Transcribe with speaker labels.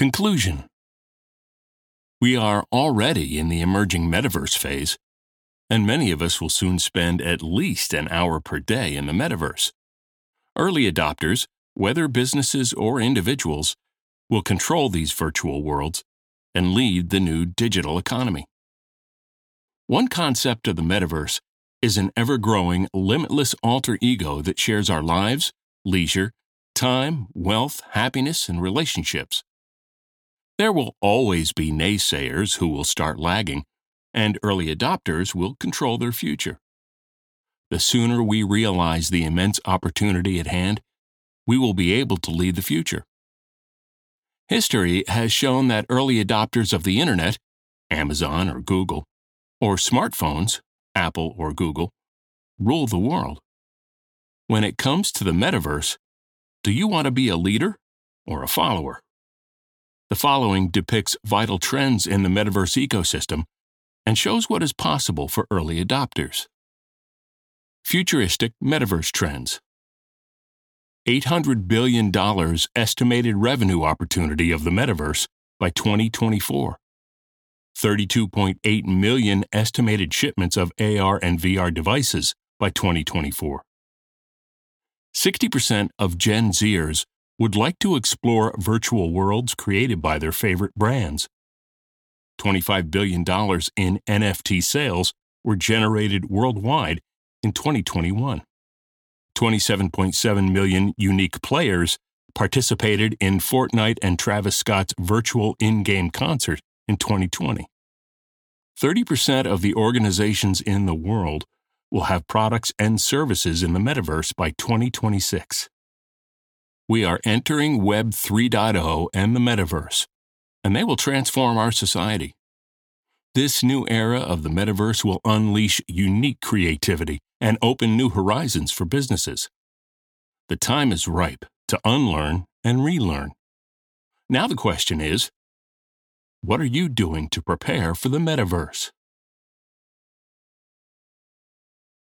Speaker 1: Conclusion We are already in the emerging metaverse phase, and many of us will soon spend at least an hour per day in the metaverse. Early adopters, whether businesses or individuals, will control these virtual worlds and lead the new digital economy. One concept of the metaverse is an ever growing, limitless alter ego that shares our lives, leisure, time, wealth, happiness, and relationships. There will always be naysayers who will start lagging, and early adopters will control their future. The sooner we realize the immense opportunity at hand, we will be able to lead the future. History has shown that early adopters of the Internet, Amazon or Google, or smartphones, Apple or Google, rule the world. When it comes to the metaverse, do you want to be a leader or a follower? The following depicts vital trends in the metaverse ecosystem and shows what is possible for early adopters. Futuristic Metaverse Trends $800 billion estimated revenue opportunity of the metaverse by 2024. 32.8 million estimated shipments of AR and VR devices by 2024. 60% of Gen Zers would like to explore virtual worlds created by their favorite brands. $25 billion in NFT sales were generated worldwide in 2021. 27.7 million unique players participated in Fortnite and Travis Scott's virtual in game concert in 2020. 30% of the organizations in the world will have products and services in the metaverse by 2026. We are entering Web 3.0 and the metaverse, and they will transform our society. This new era of the metaverse will unleash unique creativity and open new horizons for businesses. The time is ripe to unlearn and relearn. Now the question is what are you doing to prepare for the metaverse?